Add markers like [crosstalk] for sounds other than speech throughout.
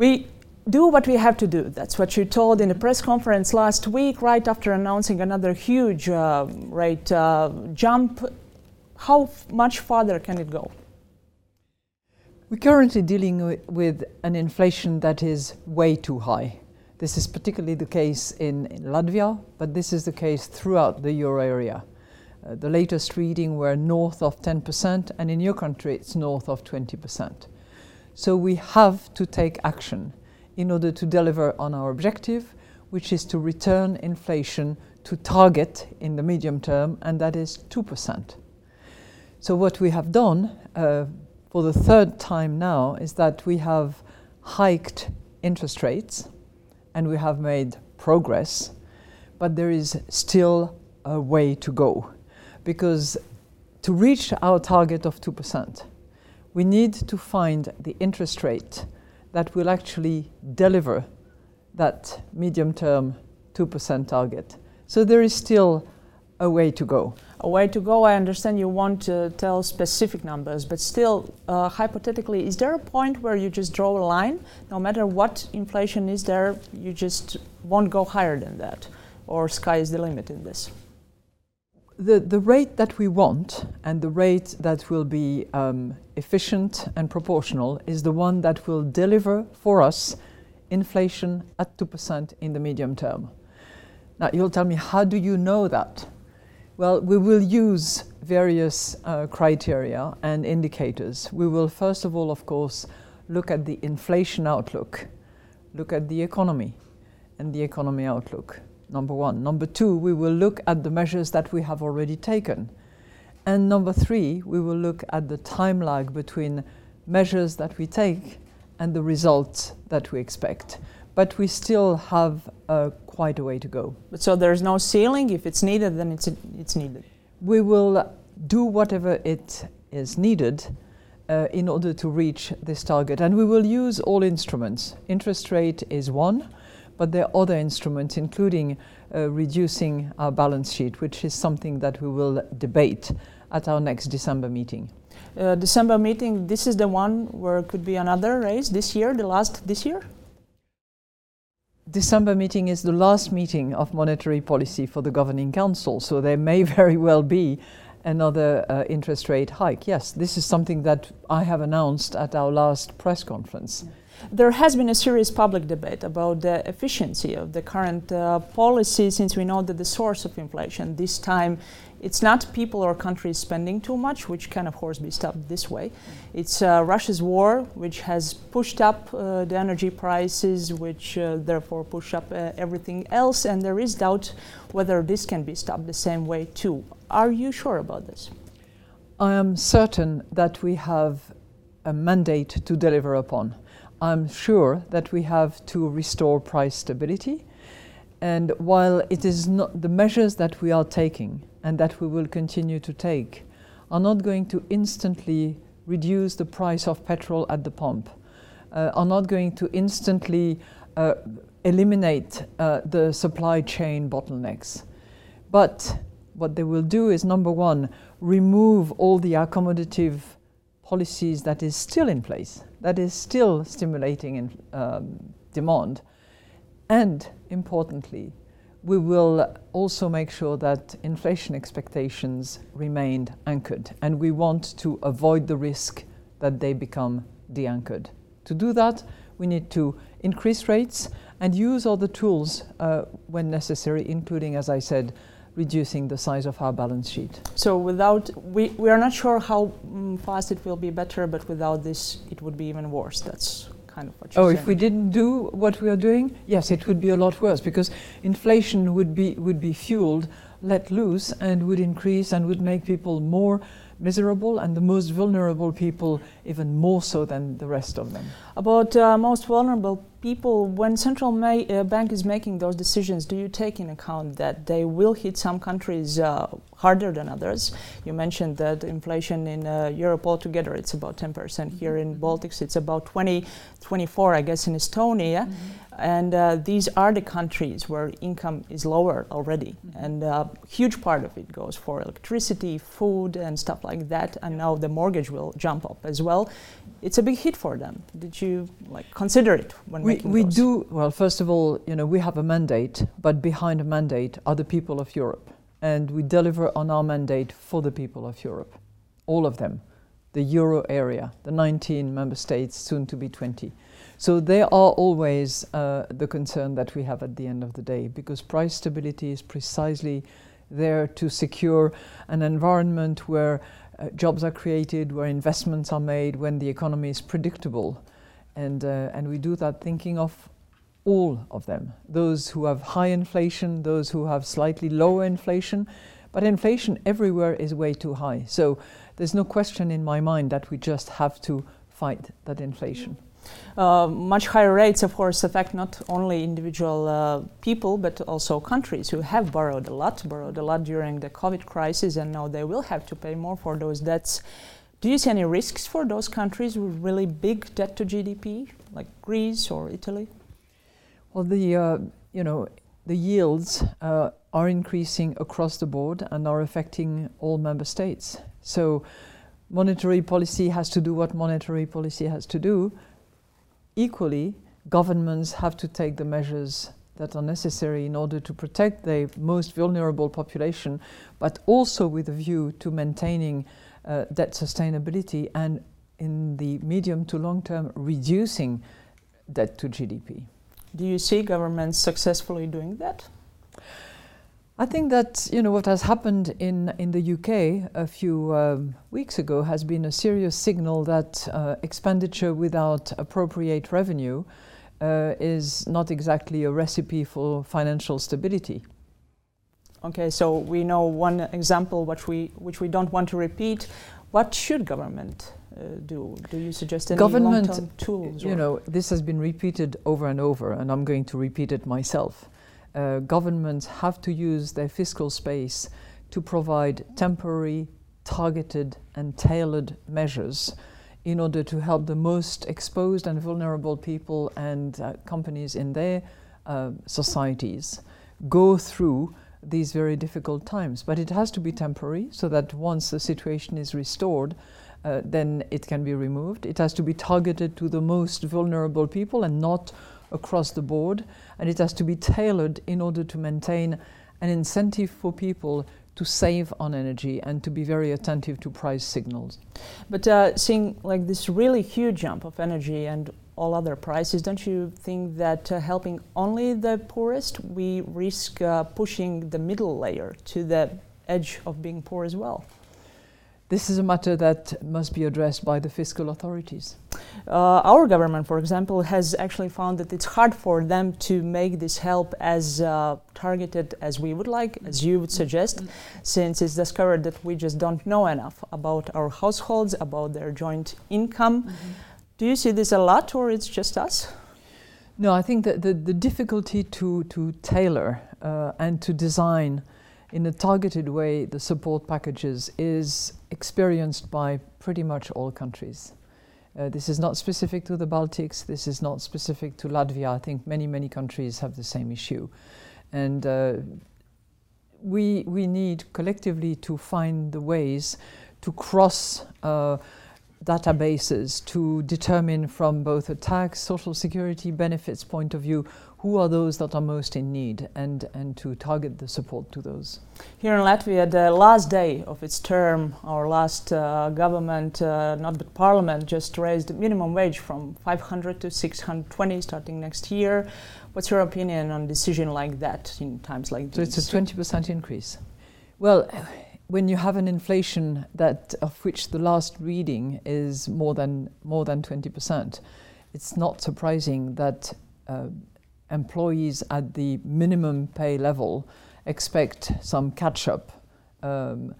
We do what we have to do. That's what you told in the press conference last week, right after announcing another huge uh, rate uh, jump. How f- much farther can it go? We're currently dealing with an inflation that is way too high. This is particularly the case in, in Latvia, but this is the case throughout the euro area. Uh, the latest reading were north of 10%, and in your country it's north of 20%. So we have to take action in order to deliver on our objective, which is to return inflation to target in the medium term, and that is 2%. So, what we have done uh, for the third time now is that we have hiked interest rates and we have made progress, but there is still a way to go because to reach our target of 2%, we need to find the interest rate that will actually deliver that medium term 2% target. So there is still a way to go. A way to go. I understand you want to tell specific numbers, but still, uh, hypothetically, is there a point where you just draw a line? No matter what inflation is there, you just won't go higher than that, or sky is the limit in this? The, the rate that we want and the rate that will be um, efficient and proportional is the one that will deliver for us inflation at 2% in the medium term. Now, you'll tell me, how do you know that? Well, we will use various uh, criteria and indicators. We will, first of all, of course, look at the inflation outlook, look at the economy and the economy outlook number one. Number two, we will look at the measures that we have already taken. And number three, we will look at the time lag between measures that we take and the results that we expect. But we still have uh, quite a way to go. So there's no ceiling. If it's needed, then it's, it's needed. We will do whatever it is needed uh, in order to reach this target. And we will use all instruments. Interest rate is one but there are other instruments, including uh, reducing our balance sheet, which is something that we will debate at our next December meeting. Uh, December meeting, this is the one where it could be another raise this year, the last this year? December meeting is the last meeting of monetary policy for the governing council, so there may [laughs] very well be another uh, interest rate hike. Yes, this is something that I have announced at our last press conference. Yeah. There has been a serious public debate about the efficiency of the current uh, policy since we know that the source of inflation this time it's not people or countries spending too much, which can of course be stopped this way. It's uh, Russia's war, which has pushed up uh, the energy prices, which uh, therefore push up uh, everything else, and there is doubt whether this can be stopped the same way too. Are you sure about this? I am certain that we have a mandate to deliver upon. I'm sure that we have to restore price stability. And while it is not the measures that we are taking and that we will continue to take are not going to instantly reduce the price of petrol at the pump, uh, are not going to instantly uh, eliminate uh, the supply chain bottlenecks. But what they will do is number one, remove all the accommodative policies that is still in place that is still stimulating in, um, demand. And importantly, we will also make sure that inflation expectations remain anchored, and we want to avoid the risk that they become de anchored. To do that, we need to increase rates and use all the tools uh, when necessary, including, as I said, reducing the size of our balance sheet. So without, we, we are not sure how um, fast it will be better, but without this, it would be even worse. That's kind of what you're Oh, saying. if we didn't do what we are doing, yes, it would be a lot worse because inflation would be, would be fueled, let loose, and would increase and would make people more miserable and the most vulnerable people even more so than the rest of them. About uh, most vulnerable people, when central ma- uh, bank is making those decisions, do you take in account that they will hit some countries uh, harder than others? You mentioned that inflation in uh, Europe altogether it's about 10%. Here in Baltics it's about 20, 24, I guess, in Estonia. Mm-hmm. And uh, these are the countries where income is lower already, mm-hmm. and a uh, huge part of it goes for electricity, food, and stuff like that. And now the mortgage will jump up as well. It's a big hit for them. Did you like consider it when we, making we those? do well? First of all, you know we have a mandate, but behind a mandate are the people of Europe, and we deliver on our mandate for the people of Europe, all of them, the euro area, the 19 member states, soon to be 20. So they are always uh, the concern that we have at the end of the day because price stability is precisely there to secure an environment where uh, jobs are created, where investments are made, when the economy is predictable. And, uh, and we do that thinking of all of them those who have high inflation, those who have slightly lower inflation. But inflation everywhere is way too high. So there's no question in my mind that we just have to fight that inflation. Uh, much higher rates, of course, affect not only individual uh, people but also countries who have borrowed a lot, borrowed a lot during the COVID crisis, and now they will have to pay more for those debts. Do you see any risks for those countries with really big debt to GDP, like Greece or Italy? Well, the uh, you know the yields uh, are increasing across the board and are affecting all member states. So monetary policy has to do what monetary policy has to do, equally, governments have to take the measures that are necessary in order to protect the most vulnerable population, but also with a view to maintaining uh, debt sustainability and in the medium to long term reducing debt to GDP. Do you see governments successfully doing that? I think that you know what has happened in in the UK a few um, weeks ago has been a serious signal that uh, expenditure without appropriate revenue uh, is not exactly a recipe for financial stability. Okay, so we know one example which we which we don't want to repeat. What should government uh, do? Do you suggest any government tools? You know, this has been repeated over and over, and I'm going to repeat it myself uh, governments have to use their fiscal space to provide temporary, targeted, and tailored measures in order to help the most exposed and vulnerable people and uh, companies in their uh, societies go through these very difficult times. But it has to be temporary so that once the situation is restored, uh, then it can be removed. It has to be targeted to the most vulnerable people and not across the board, and it has to be tailored in order to maintain an incentive for people to save on energy and to be very attentive to price signals. But uh, seeing like this really huge jump of energy and all other prices, don't you think that uh, helping only the poorest, we risk uh, pushing the middle layer to the edge of being poor as well? This is a matter that must be addressed by the fiscal authorities. Uh, our government, for example, has actually found that it's hard for them to make this help as uh, targeted as we would like, as you would suggest, mm-hmm. since it's discovered that we just don't know enough about our households, about their joint income. Mm-hmm. Do you see this a lot, or it's just us? No, I think that the, the difficulty to, to tailor uh, and to design in a targeted way the support packages is experienced by pretty much all countries. Uh, this is not specific to the Baltics, this is not specific to Latvia. I think many, many countries have the same issue. And uh, we, we need collectively to find the ways to cross uh, databases to determine from both a tax, social security benefits point of view who are those that are most in need and, and to target the support to those. Here in Latvia, the last day of its term, our last uh, government, uh, not but parliament, just raised the minimum wage from 500 to 620 starting next year. What's your opinion on a decision like that in times like so these? So it's a 20% increase. Well, when you have an inflation that of which the last reading is more than more than 20%, it's not surprising that uh, employees at the minimum pay level expect some catch-up um,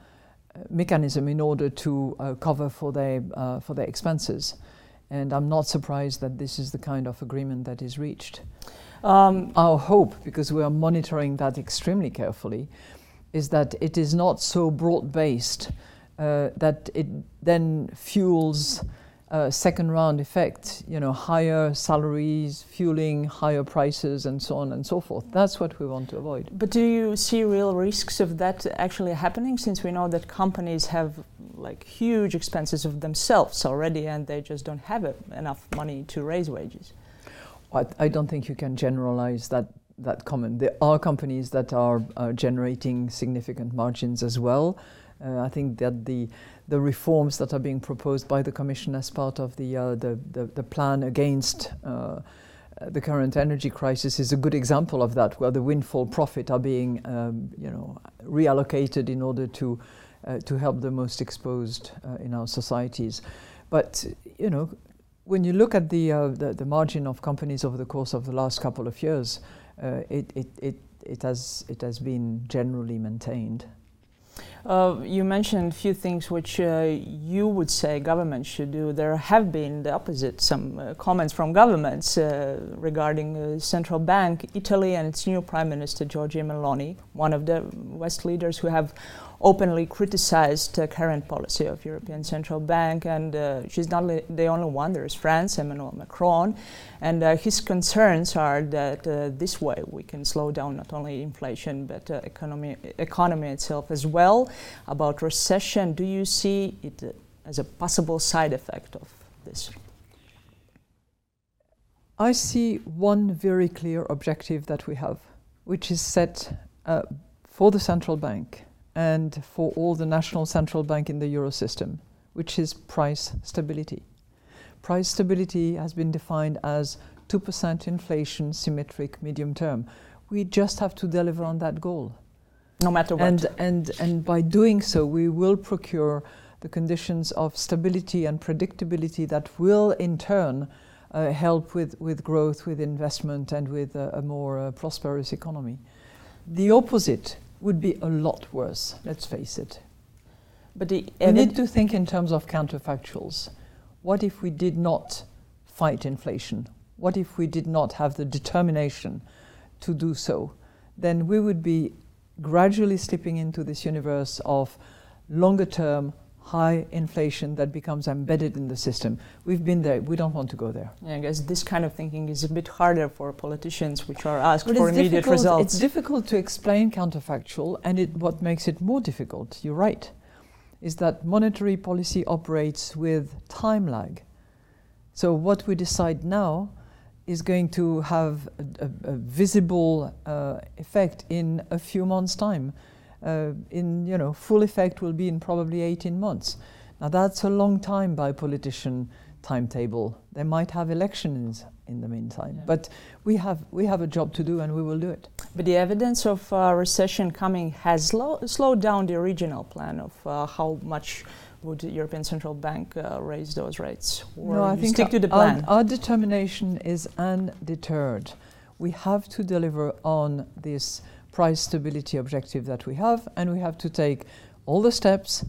mechanism in order to uh, cover for their uh, for their expenses. And I'm not surprised that this is the kind of agreement that is reached. Um, Our hope, because we are monitoring that extremely carefully, is that it is not so broad based uh, that it then fuels uh, second round effect, you know, higher salaries, fueling higher prices, and so on and so forth. That's what we want to avoid. But do you see real risks of that actually happening since we know that companies have like huge expenses of themselves already and they just don't have enough money to raise wages? I, I don't think you can generalize that that comment. There are companies that are uh, generating significant margins as well. Uh, I think that the the reforms that are being proposed by the Commission as part of the, uh, the, the, the, plan against uh, the current energy crisis is a good example of that, where the windfall profit are being um, you know, reallocated in order to, uh, to help the most exposed uh, in our societies. But you know, when you look at the, uh, the, the, margin of companies over the course of the last couple of years, uh, it, it, it, it, has, it has been generally maintained. Uh, you mentioned a few things which uh, you would say governments should do. There have been the opposite, some uh, comments from governments uh, regarding the central bank, Italy, and its new prime minister Giorgia Meloni, one of the West leaders who have openly criticized the current policy of European Central Bank, and uh, she's not the only one. There's France, Emmanuel Macron, and uh, his concerns are that uh, this way we can slow down not only inflation but uh, economy economy itself as well. About recession, do you see it as a possible side effect of this? I see one very clear objective that we have, which is set uh, for the central bank and for all the national central bank in the euro system, which is price stability. Price stability has been defined as 2% inflation symmetric medium term. We just have to deliver on that goal. No matter what. And, and, and by doing so, we will procure the conditions of stability and predictability that will in turn uh, help with, with growth, with investment, and with a, a more uh, prosperous economy. The opposite would be a lot worse, let's face it. But we need to think in terms of counterfactuals. What if we did not fight inflation? What if we did not have the determination to do so? Then we would be gradually slipping into this universe of longer term high inflation that becomes embedded in the system. We've been there. We don't want to go there. Yeah, I guess this kind of thinking is a bit harder for politicians, which are asked but for immediate results. It's difficult to explain counterfactual, and it, what makes it more difficult, you're right, is that monetary policy operates with time lag. So what we decide now is going to have a, a, a visible uh, effect in a few months' time in you know full effect will be in probably 18 months. Now that's a long time by politician timetable. They might have elections in the meantime, yeah. but we have we have a job to do and we will do it. But the evidence of uh, recession coming has slow, slowed down the original plan of uh, how much would the European Central Bank uh, raise those rates? Or no, I think stick to the plan. Our, our determination is undeterred. We have to deliver on this price stability objective that we have, and we have to take all the steps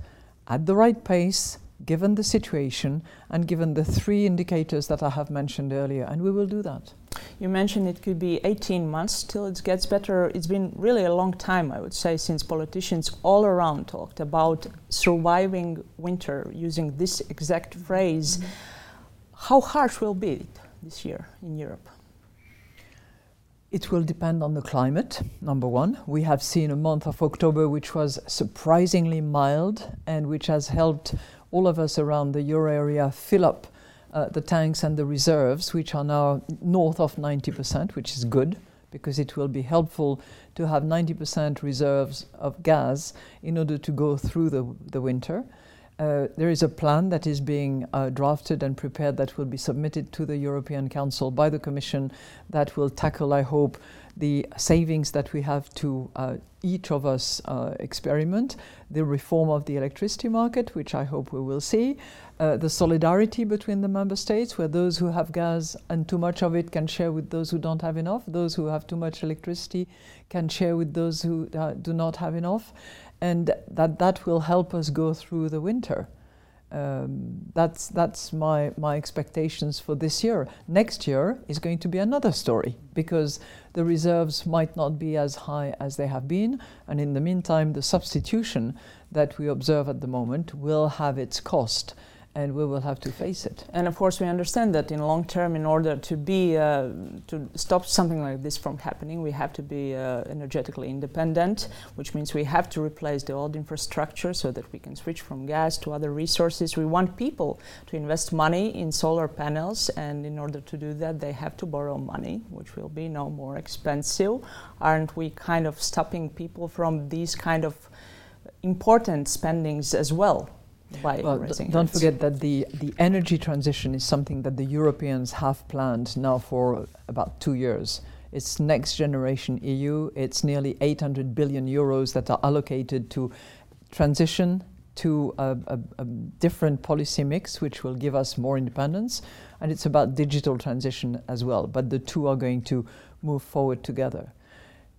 at the right pace, given the situation and given the three indicators that I have mentioned earlier, and we will do that. You mentioned it could be 18 months till it gets better. It's been really a long time, I would say, since politicians all around talked about surviving winter using this exact phrase. Mm-hmm. How harsh will be it this year in Europe? It will depend on the climate, number one. We have seen a month of October which was surprisingly mild and which has helped all of us around the euro area fill up uh, the tanks and the reserves, which are now north of 90%, which is good because it will be helpful to have 90% reserves of gas in order to go through the, the winter. Uh, there is a plan that is being uh, drafted and prepared that will be submitted to the European Council by the Commission that will tackle, I hope, the savings that we have to uh, each of us uh, experiment, the reform of the electricity market, which I hope we will see, uh, the solidarity between the member states, where those who have gas and too much of it can share with those who don't have enough, those who have too much electricity can share with those who do not have enough and that that will help us go through the winter. Um, that's that's my my expectations for this year. Next year is going to be another story because the reserves might not be as high as they have been, and in the meantime, the substitution that we observe at the moment will have its cost, and we will have to face it. And of course, we understand that in long term, in order to be uh, to stop something like this from happening, we have to be uh, energetically independent, which means we have to replace the old infrastructure so that we can switch from gas to other resources. We want people to invest money in solar panels, and in order to do that, they have to borrow money, which will be no more expensive. Aren't we kind of stopping people from these kind of important spendings as well? By well, raising Don't rates. forget that the, the energy transition is something that the Europeans have planned now for about two years. It's next generation EU. It's nearly 800 billion euros that are allocated to transition to a, a, a different policy mix, which will give us more independence. And it's about digital transition as well. But the two are going to move forward together.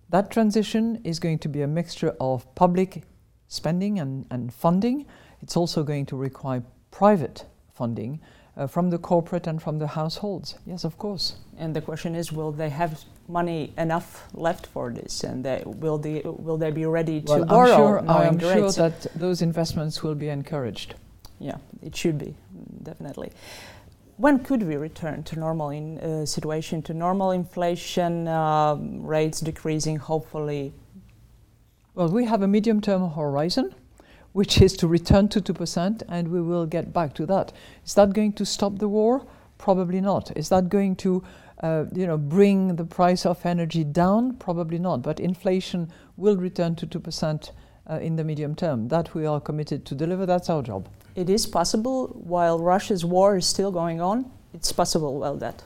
That transition is going to be a mixture of public spending and, and funding. It's also going to require private funding uh, from the corporate and from the households. Yes, of course. And the question is, will they have money enough left for this, and they, will they will they be ready to well, borrow? I'm sure, I'm sure that those investments will be encouraged. Yeah, it should be definitely. When could we return to normal in, uh, situation, to normal inflation um, rates decreasing, hopefully? Well, we have a medium-term horizon, which is to return to 2%, and we will get back to that. Is that going to stop the war? Probably not. Is that going to uh, you know, bring the price of energy down? Probably not. But inflation will return to 2% uh, in the medium term. That we are committed to deliver. That's our job. It is possible while Russia's war is still going on. It's possible, well, that.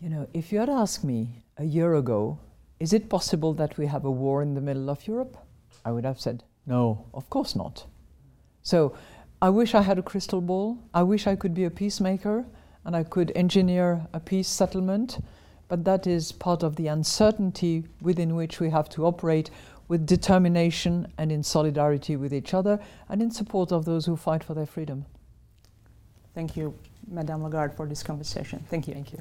You know, if you had asked me a year ago, is it possible that we have a war in the middle of Europe? I would have said, no, of course not. So I wish I had a crystal ball. I wish I could be a peacemaker and I could engineer a peace settlement, but that is part of the uncertainty within which we have to operate with determination and in solidarity with each other and in support of those who fight for their freedom. Thank you, Madame Lagarde, for this conversation. Thank you. Thank you.